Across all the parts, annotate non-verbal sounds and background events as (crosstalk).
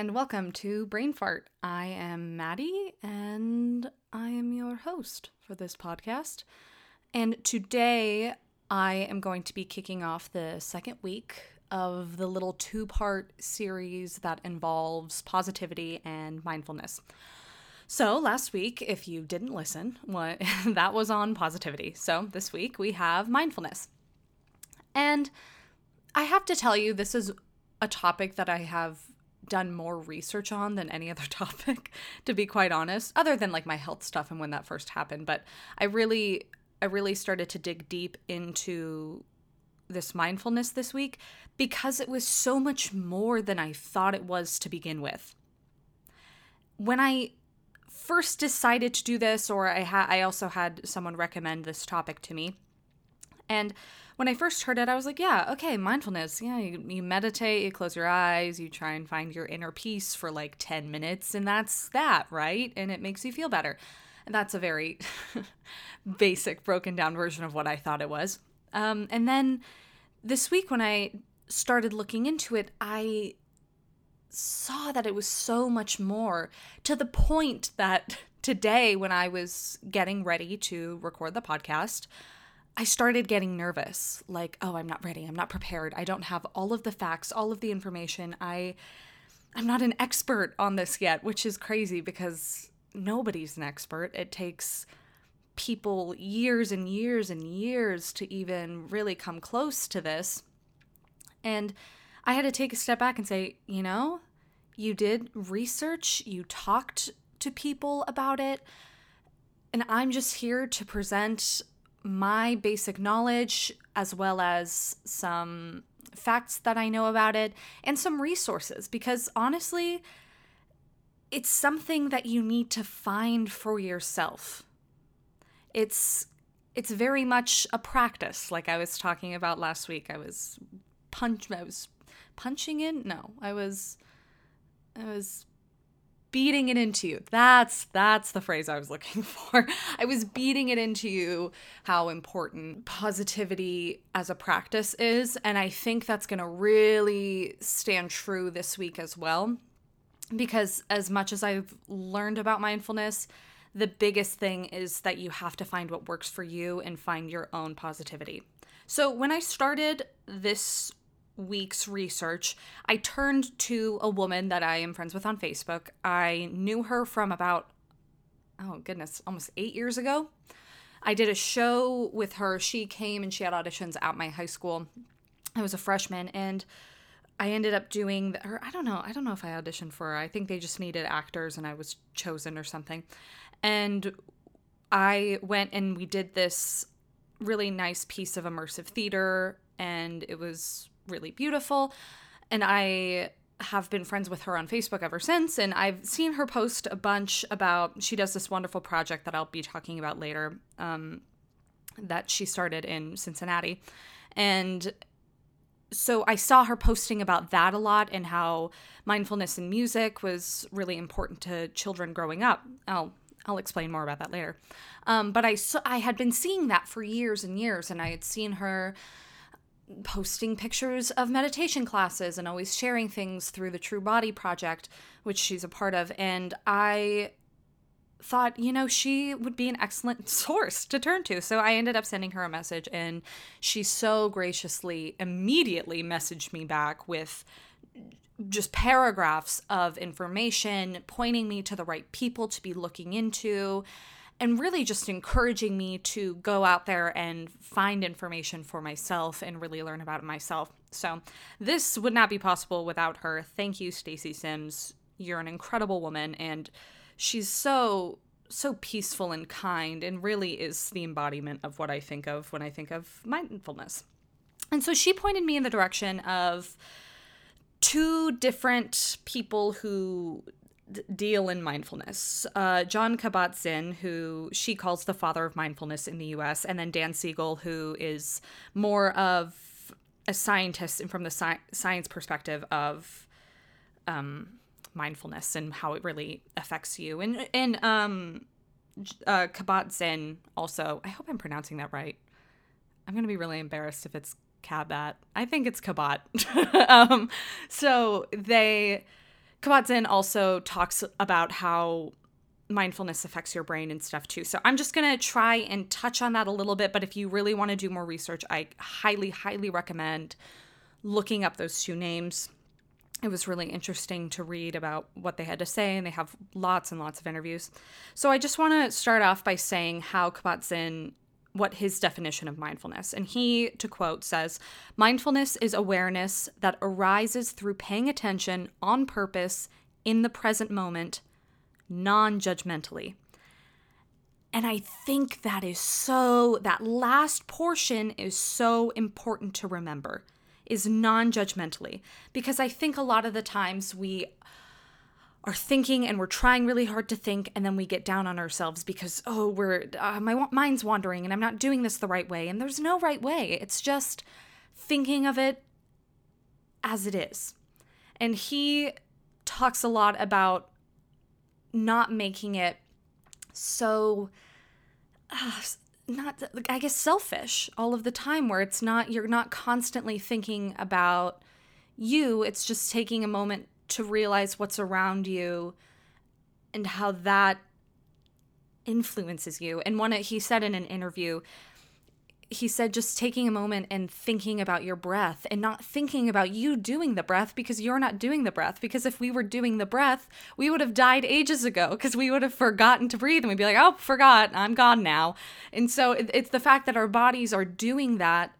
and welcome to Brain Fart. I am Maddi, and I am your host for this podcast. And today I am going to be kicking off the second week of the little two part series that involves positivity and mindfulness. So, last week, if you didn't listen, what, (laughs) that was on positivity. So, this week we have mindfulness. And I have to tell you, this is a topic that I have done more research on than any other (laughs) topic, to be quite honest, other than like my health stuff and when that first happened. But I really, I really started to dig deep into this mindfulness this week because it was so much more than I thought it was to begin with. When I first decided to do this, or I ha- I also had someone recommend this topic to me, and when I first heard it, I was like, yeah, okay, mindfulness. Yeah, you, you, meditate, you close your eyes, you try and find your inner peace for like 10 minutes, and that's that, right? And it makes you feel better. And that's a very (laughs) basic, broken down version of what I thought it was. Um, and then this week, when I started looking into it, I saw that it was so much more to the point that (laughs) today, when I was getting ready to record the podcast, I started getting nervous. Like, oh, I'm not ready. I'm not prepared. I don't have all of the facts, all of the information. I I'm not an expert on this yet, which is crazy because nobody's an expert. It takes people years and years and years to even really come close to this. And I had to take a step back and say, you know, you did research, you talked to people about it, and I'm just here to present my basic knowledge as well as some facts that I know about it and some resources because honestly, it's something that you need to find for yourself. It's it's very much a practice like I was talking about last week. I was punch I was punching in? No, I was I was beating it into you. That's that's the phrase I was looking (laughs) for. I was beating it into you how important positivity as a practice is, and I think that's going to really stand true this week as well. Because as much as I've learned about mindfulness, the biggest thing is that you have to find what works for you and find your own positivity. So, when I started this week's research, I turned to a woman that I am friends with on Facebook. I knew her from about, oh goodness, almost eight years ago. I did a show with her. She came and she had auditions at my high school. I was a freshman and I ended up doing her. I don't know. I don't know if I auditioned for her. I think they just needed actors and I was chosen or something. And I went and we did this really nice piece of immersive theater and it was really beautiful. And I have been friends with her on Facebook ever since. And I've seen her post a bunch about, she does this wonderful project that I'll be talking about later um, that she started in Cincinnati. And so I saw her posting about that a lot and how mindfulness in music was really important to children growing up. I'll I'll explain more about that later. Um, but I I had been seeing that for years and years, and I had seen her posting pictures of meditation classes and always sharing things through the True Body Project, which she's a part of. And I thought, you know, she would be an excellent (laughs) source to turn to. So I ended up sending her a message, and she so graciously immediately messaged me back with just paragraphs of information pointing me to the right people to be looking into and really just encouraging me to go out there and find information for myself and really learn about it myself. So, this would not be possible without her. Thank you, Stacy Sims. You're an incredible woman and she's so so peaceful and kind and really is the embodiment of what I think of when I think of mindfulness. And so she pointed me in the direction of two different people who deal in mindfulness. Uh, Jon Kabat-Zinn, who she calls the father of mindfulness in the U.S., and then Dan Siegel, who is more of a scientist and from the sci- science perspective of um, mindfulness and how it really affects you. And and um, uh, Kabat-Zinn also. I hope I'm pronouncing that right. I'm gonna be really embarrassed if it's Kabat. I think it's Kabat. (laughs) um, so they Kabat-Zinn also talks about how mindfulness affects your brain and stuff too. So I'm just going to try and touch on that a little bit, but if you really want to do more research, I highly highly recommend looking up those two names. It was really interesting to read about what they had to say, and they have lots and lots of interviews. So I just want to start off by saying how Kabat-Zinn what his definition of mindfulness. And he, to quote, says Mindfulness is awareness that arises through paying attention on purpose in the present moment, non judgmentally. And I think that is so, that last portion is so important to remember is non judgmentally. Because I think a lot of the times we are thinking and we're trying really hard to think and then we get down on ourselves because oh we're uh, my mind's wandering and i'm not doing this the right way and there's no right way. It's just thinking of it as it is. And he talks a lot about not making it so uh, not i guess selfish all of the time where it's not you're not constantly thinking about you it's just taking a moment to realize what's around you and how that influences you. And one he said in an interview, he said just taking a moment and thinking about your breath and not thinking about you doing the breath because you're not doing the breath. Because if we were doing the breath, we would have died ages ago because we would have forgotten to breathe and we'd be like, oh, forgot, I'm gone now. And so it's the fact that our bodies are doing that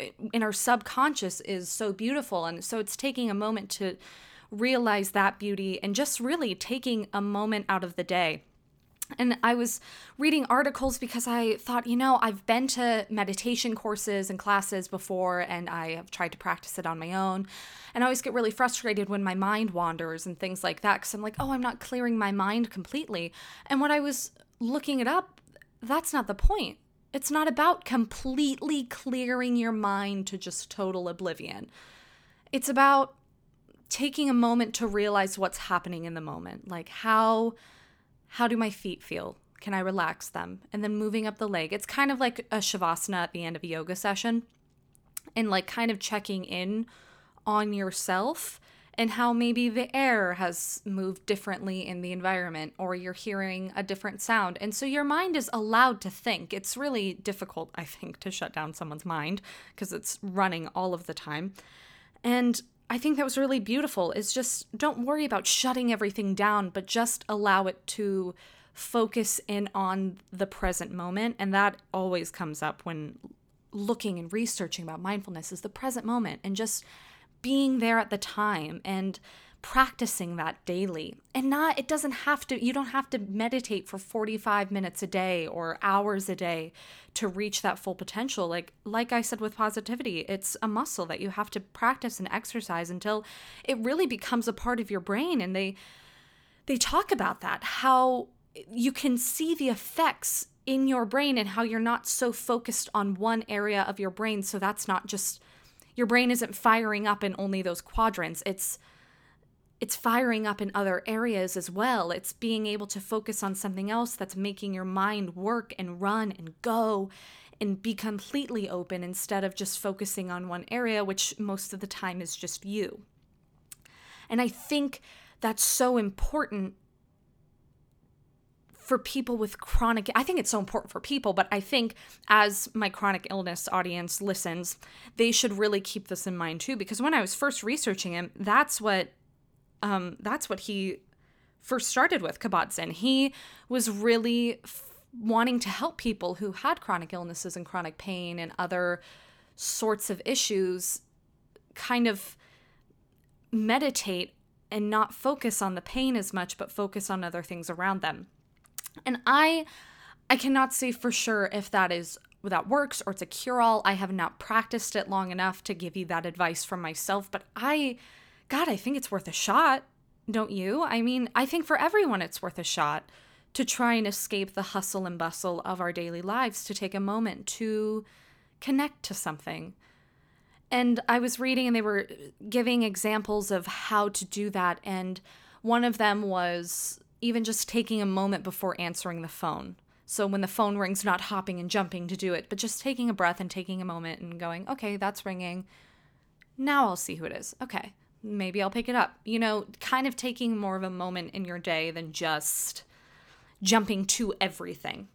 uh, in our subconscious is so beautiful. And so it's taking a moment to realize that beauty and just really taking a moment out of the day. And I was reading articles because I thought, you know, I've been to meditation courses and classes before, and I have tried to practice it on my own. And I always get really frustrated when my mind wanders and things like that because I'm like, oh, I'm not clearing my mind completely. And when I was looking it up, that's not the point. It's not about completely clearing your mind to just total oblivion. It's about taking a moment to realize what's happening in the moment. Like how how do my feet feel? Can I relax them? And then moving up the leg. It's kind of like a shavasana at the end of a yoga session. And like kind of checking in on yourself and how maybe the air has moved differently in the environment or you're hearing a different sound. And so your mind is allowed to think. It's really difficult, I think, to shut down someone's mind because it's running all of the time. And I think that was really beautiful is just don't worry about shutting everything down, but just allow it to focus in on the present moment. And that always comes up when looking and researching about mindfulness is the present moment and just being there at the time and practicing that daily. And not it doesn't have to you don't have to meditate for 45 minutes a day or hours a day to reach that full potential. Like like I said with positivity it's a muscle that you have to practice and exercise until it really becomes a part of your brain. And they they talk about that how you can see the effects in your brain and how you're not so focused on one area of your brain. So that's not just your brain isn't firing up in only those quadrants. It's it's firing up in other areas as well. It's being able to focus on something else that's making your mind work and run and go and be completely open instead of just focusing on one area, which most of the time is just you. And I think that's so important for people with chronic I think it's so important for people, but I think as my chronic illness audience listens, they should really keep this in mind too because when I was first researching him, that's what um, that's what he first started with Kabat-Zinn. He was really f- wanting to help people who had chronic illnesses and chronic pain and other sorts of issues kind of meditate and not focus on the pain as much but focus on other things around them. And I I cannot say for sure if that is that works or it's a cure all. I have not practiced it long enough to give you that advice from myself, but I God, I think it's worth a shot, don't you? I mean, I think for everyone it's worth a shot to try and escape the hustle and bustle of our daily lives, to take a moment to connect to something. And I was reading and they were giving examples of how to do that. And one of them was even just taking a moment before answering the phone. So when the phone rings, not hopping and jumping to do it, but just taking a breath and taking a moment and going, okay, that's ringing. Now I'll see who it is. Okay, maybe I'll pick it up. You know, kind of taking more of a moment in your day than just jumping to everything.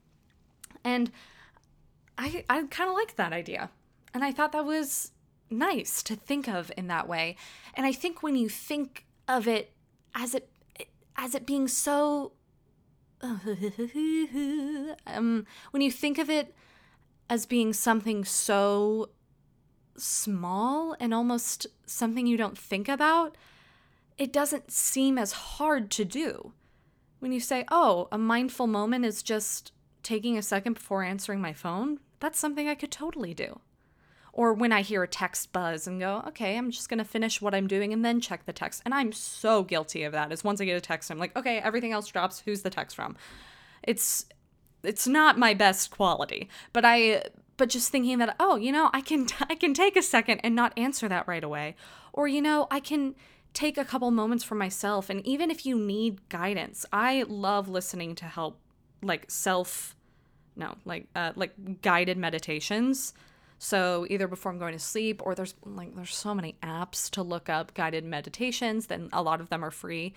And I I kind of like that idea. And I thought that was nice to think of in that way. And I think when you think of it as it as it being so (laughs) um, when you think of it as being something so small and almost something you don't think about, it doesn't seem as hard to do. When you say, oh, a mindful moment is just taking a second before answering my phone, that's something I could totally do. Or when I hear a text buzz and go, okay, I'm just to finish what I'm doing and then check the text. And I'm so guilty of that. Is once I get a text, I'm like, okay, everything else drops. Who's the text from? It's it's not my best quality, but I but just thinking that oh, you know, I can (laughs) I can take a second and not answer that right away. Or you know, I can take a couple moments for myself and even if you need guidance, I love listening to help like self no, like uh like guided meditations so either before I'm going to sleep or there's like there's so many apps to look up guided meditations, then a lot of them are free.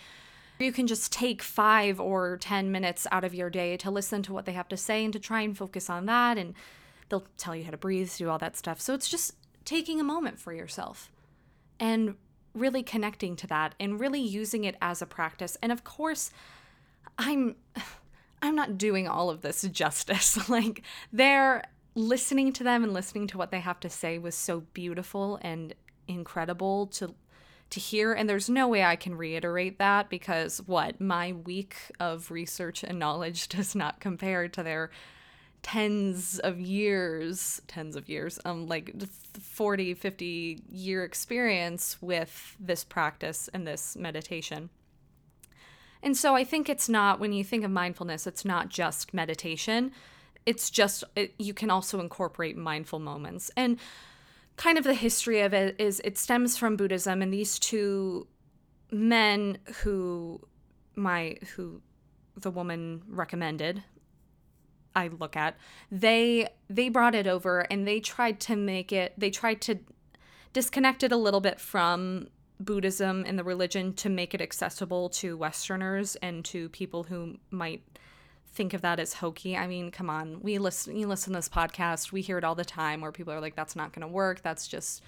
You can just take 5 or 10 minutes out of your day to listen to what they have to say and to try and focus on that and they'll tell you how to breathe, do all that stuff. So it's just taking a moment for yourself and really connecting to that and really using it as a practice. And of course, I'm I'm not doing all of this (laughs) justice. (laughs) like there listening to them and listening to what they have to say was so beautiful and incredible to to hear and there's no way I can reiterate that because what my week of research and knowledge (laughs) does not compare to their tens of years tens of years um like 40 50 year experience with this practice and this meditation. And so I think it's not when you think of mindfulness it's not just meditation. It's just it, you can also incorporate mindful moments. And kind of the history of it is it stems from buddhism and these two men who my who the woman recommended i look at they they brought it over and they tried to make it they tried to disconnect it a little bit from buddhism and the religion to make it accessible to westerners and to people who might think of that as hokey. I mean, come on. We listen you listen to this podcast, we hear it all the time where people are like that's not going to work. That's just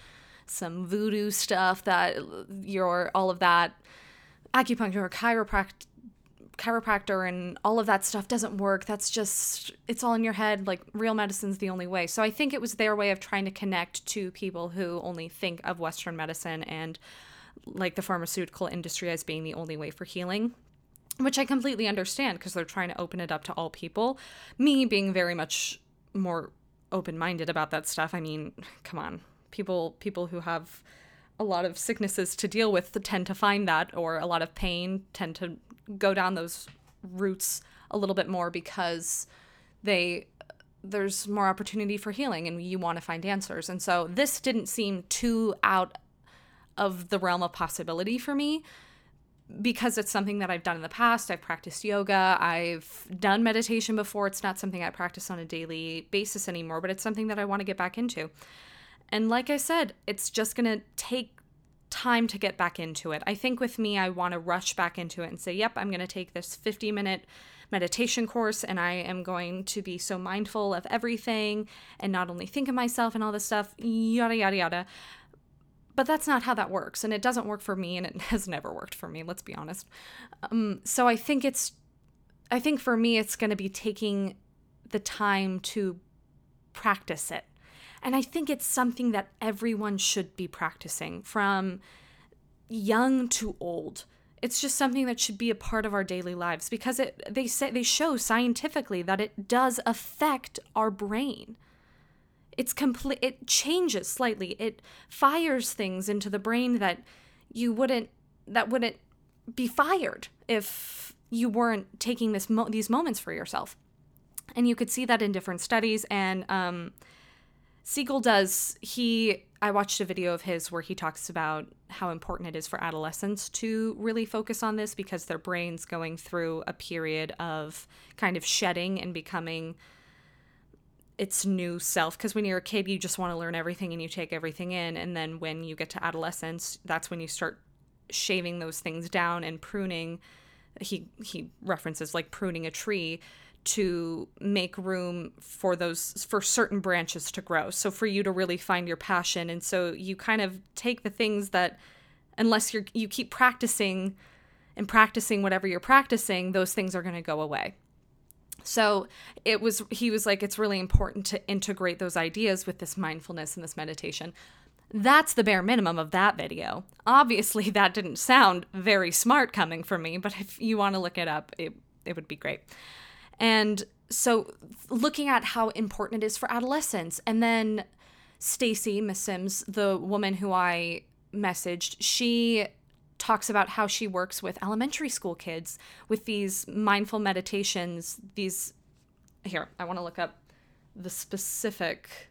some voodoo stuff that your all of that acupuncture or chiropractic chiropractor and all of that stuff doesn't work. That's just, it's all in your head. Like, real medicine's the only way. So I think it was their way of trying to connect to people who only think of Western medicine and like the pharmaceutical industry as being the only way for healing which I completely understand because they're trying to open it up to all people. Me being very much more open-minded about that stuff. I mean, come on. People people who have a lot of sicknesses to deal with tend to find that or a lot of pain tend to go down those routes a little bit more because they there's more opportunity for healing and you want to find answers. And so this didn't seem too out of the realm of possibility for me because it's something that I've done in the past. I've practiced yoga, I've done meditation before. It's not something I practice on a daily basis anymore, but it's something that I want to get back into. And like I said, it's just going to take time to get back into it. I think with me, I want to rush back into it and say, yep, I'm going to take this 50 minute meditation course and I am going to be so mindful of everything and not only think of myself and all this stuff, yada, yada, yada. But that's not how that works. And it doesn't work for me, and it (laughs) has never worked for me, let's be honest. Um, so I think it's, I think for me, it's going to be taking the time to practice it. And I think it's something that everyone should be practicing from young to old. It's just something that should be a part of our daily lives because it they say they show scientifically that it does affect our brain. It's complete it changes slightly. It fires things into the brain that you wouldn't that wouldn't be fired if you weren't taking this mo- these moments for yourself. And you could see that in different studies and um, siegel does he i watched a video of his where he talks about how important it is for adolescents to really focus on this because their brain's going through a period of kind of shedding and becoming its new self. Because when you're a kid you just want to learn everything and you take everything in. And then when you get to adolescence that's when you start shaving those things down and pruning. He he references like pruning a tree to make room for those for certain branches to grow so for you to really find your passion and so you kind of take the things that unless you're you keep practicing and practicing whatever you're practicing those things are going to go away so it was he was like it's really important to integrate those ideas with this mindfulness and this meditation that's the bare minimum of that video. Obviously, (laughs) that didn't sound very smart coming from me, but if you want to look it up, it, it would be great. And so, looking at how important it is for adolescents, and then Stacy, Miss Sims, the woman who I messaged, she talks about how she works with elementary school kids with these mindful meditations. These, here, I want to look up the specific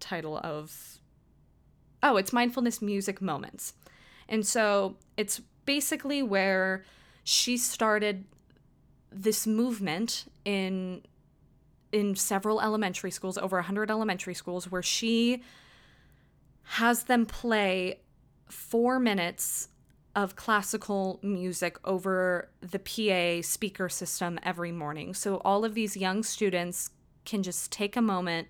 title of oh, it's mindfulness music moments. And so it's basically where she started this movement in in several elementary schools, over 100 elementary schools where she has them play 4 minutes of classical music over the PA speaker system every morning. So all of these young students can just take a moment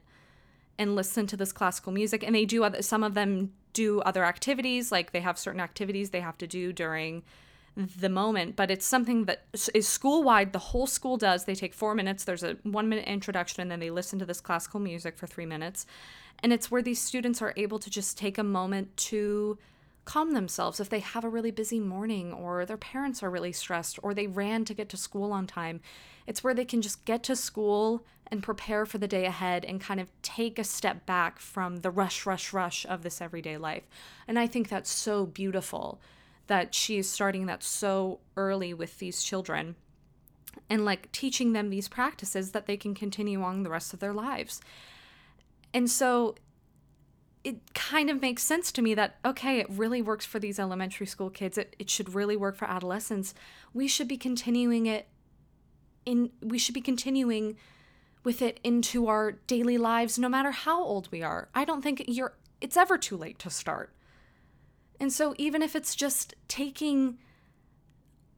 and listen to this classical music and they do other some of them do other activities like they have certain activities they have to do during the moment but it's something that is school wide the whole school does. They take 4 minutes there's a 1 minute introduction and then they listen to this classical music for 3 minutes. And it's where these students are able to just take a moment to calm themselves if they have a really busy morning or their parents are really stressed or they ran to get to school on time. It's where they can just get to school and prepare for the day ahead and kind of take a step back from the rush, rush, rush of this everyday life. And I think that's so beautiful that she is starting that so early with these children and like teaching them these practices that they can continue on the rest of their lives. And so it kind of makes sense to me that okay it really works for these elementary school kids it, it should really work for adolescents we should be continuing it in we should be continuing with it into our daily lives no matter how old we are. I don't think you're it's ever too late to start. And so even if it's just taking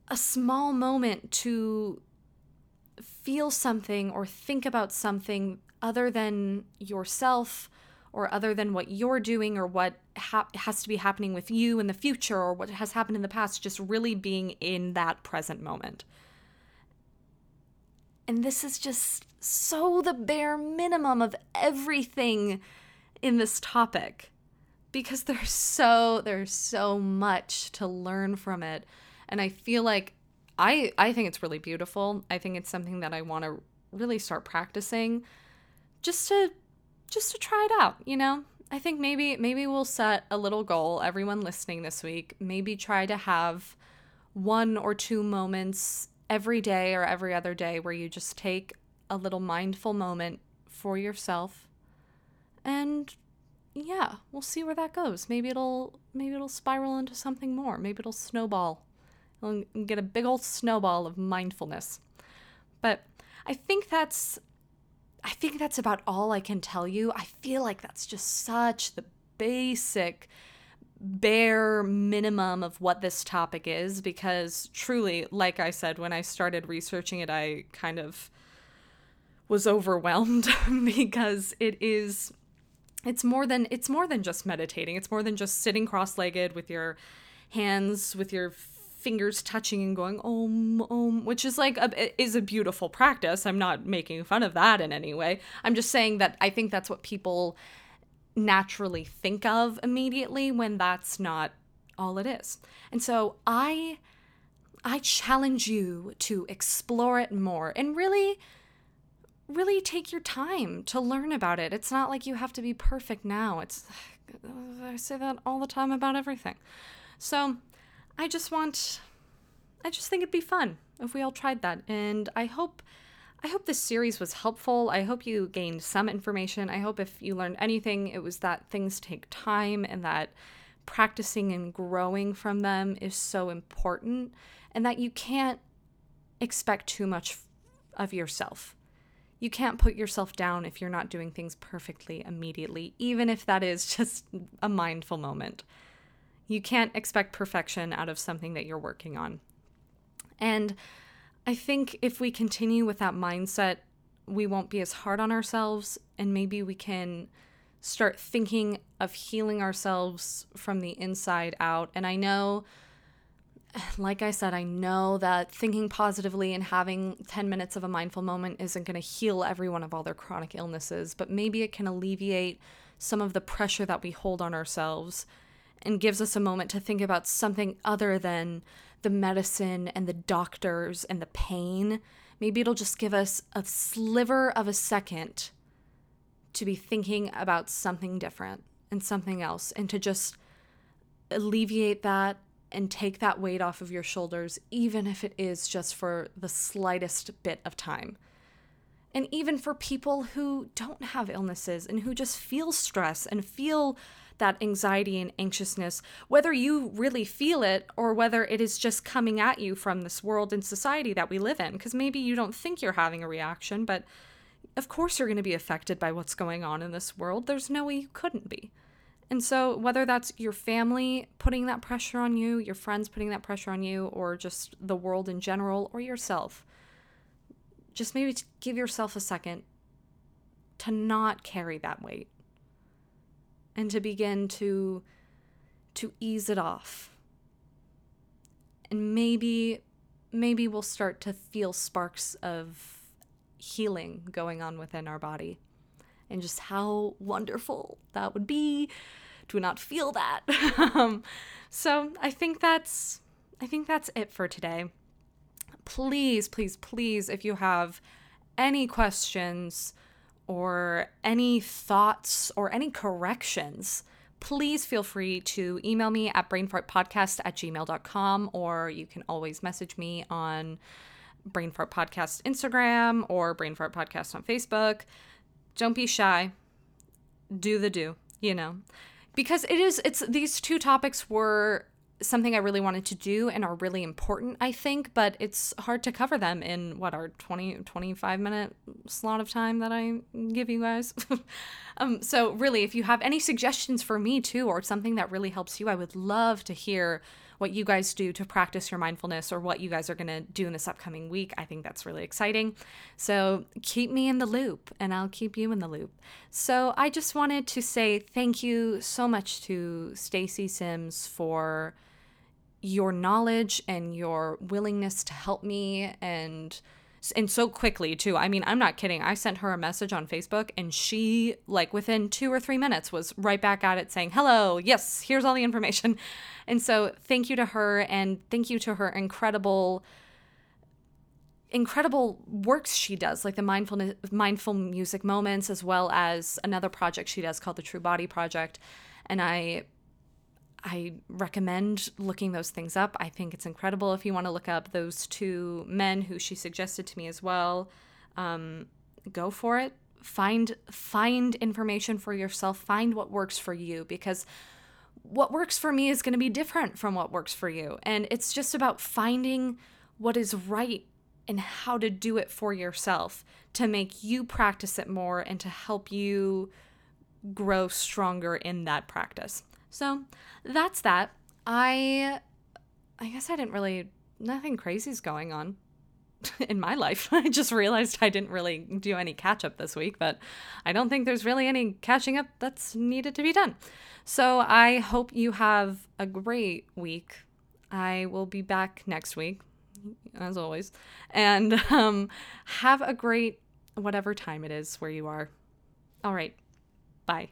a small moment to feel something or think about something other than yourself or other than what you're doing or what ha- has to be happening with you in the future or what has happened in the past, just really being in that present moment. And this is just so the bare minimum of everything in this topic because there's so there's so much to learn from it. And I feel like I I think it's really beautiful. I think it's something that I want to really start practicing just to just to try it out, you know? I think maybe maybe we'll set a little goal everyone listening this week, maybe try to have one or two moments every day or every other day where you just take a little mindful moment for yourself and yeah we'll see where that goes. Maybe it'll maybe it'll spiral into something more. Maybe it'll snowball. And get a big old snowball of mindfulness. But i think that's i think that's about all i can tell you. I feel like that's just such the basic bare minimum of what this topic is because truly, like I said, when I started researching it, I kind of was overwhelmed (laughs) because it is it's more than it's more than just meditating. It's more than just sitting cross-legged with your hands with your fingers touching and going om om which is like a, is a beautiful practice. I'm not making fun of that in any way. I'm just saying that I think that's what people naturally think of immediately when that's not all it is. And so I I challenge you to explore it more and really really take your time to learn about it. It's not like you have to be perfect now. It's (sighs) I say that all the time about everything. So, I just want I just think it'd be fun if we all tried that and I hope I hope this series was helpful. I hope you gained some information. I hope if you learned anything, it was that things take time and that practicing and growing from them is so important and that you can't expect too much of yourself. You can't put yourself down if you're not doing things perfectly immediately, even if that is (laughs) just a mindful moment. You can't expect perfection out of something that you're working on. And I think if we continue with that mindset, we won't be as hard on ourselves and maybe we can start thinking of healing ourselves from the inside out. And I know like I said, I know that thinking positively and having 10 minutes of a mindful moment isn't going to heal everyone of all their chronic illnesses, but maybe it can alleviate some of the pressure that we hold on ourselves and gives us a moment to think about something other than the medicine and the doctors and the pain. Maybe it'll just give us a sliver of a second to be thinking about something different and something else and to just alleviate that and take that weight off of your shoulders, even if it is just for the slightest bit of time. And even for people who don't have illnesses and who just feel stress and feel that anxiety and anxiousness, whether you really feel it or whether it is just coming at you from this world and society that we live in. Because maybe you don't think you're having a reaction, but of course you're going to be affected by what's going on in this world. There's no way you couldn't be. And so, whether that's your family putting that pressure on you, your friends putting that pressure on you, or just the world in general, or yourself, just maybe give yourself a second to not carry that weight and to begin to to ease it off. And maybe maybe we'll start to feel sparks of healing going on within our body and just how wonderful that would be to not feel that. (laughs) um, so I think that's I think that's it for today. Please, please, please, if you have any questions or any thoughts or any corrections, please feel free to email me at brainfartpodcast at gmail.com or you can always message me on Brainfart Podcast Instagram or Brainfart Podcast on Facebook don't be shy. Do the do, you know. Because it is it's these two topics were something I really wanted to do and are really important, I think, but it's hard to cover them in what our 20 25 minute slot of time that I give you guys. (laughs) um so really if you have any suggestions for me too or something that really helps you, I would love to hear what you guys do to practice your mindfulness or what you guys are going to do in this upcoming week. I think that's really exciting. So keep me in the loop and I'll keep you in the loop. So I just wanted to say thank you so much to Stacy Sims for your knowledge and your willingness to help me and and so quickly too. I mean, I'm not kidding. I sent her a message on Facebook and she like within 2 or 3 minutes was right back at it saying, "Hello, yes, here's all the information." (laughs) And so, thank you to her and thank you to her incredible incredible works she does like the mindfulness mindful music moments as well as another project she does called the True Body Project. And I I recommend looking those things up. I think it's incredible if you want to look up those two men who she suggested to me as well. Um, go for it. Find find information for yourself. Find what works for you because what works for me is going to be different from what works for you. And it's just about finding what is right and how to do it for yourself to make you practice it more and to help you grow stronger in that practice. So that's that. I I guess I didn't really nothing crazy's going on (laughs) in my life. (laughs) I just realized I didn't really do any catch up this week, but I don't think there's really any catching up that's needed to be done. So I hope you have a great week. I will be back next week, as always, and um, have a great whatever time it is where you are. All right. Bye.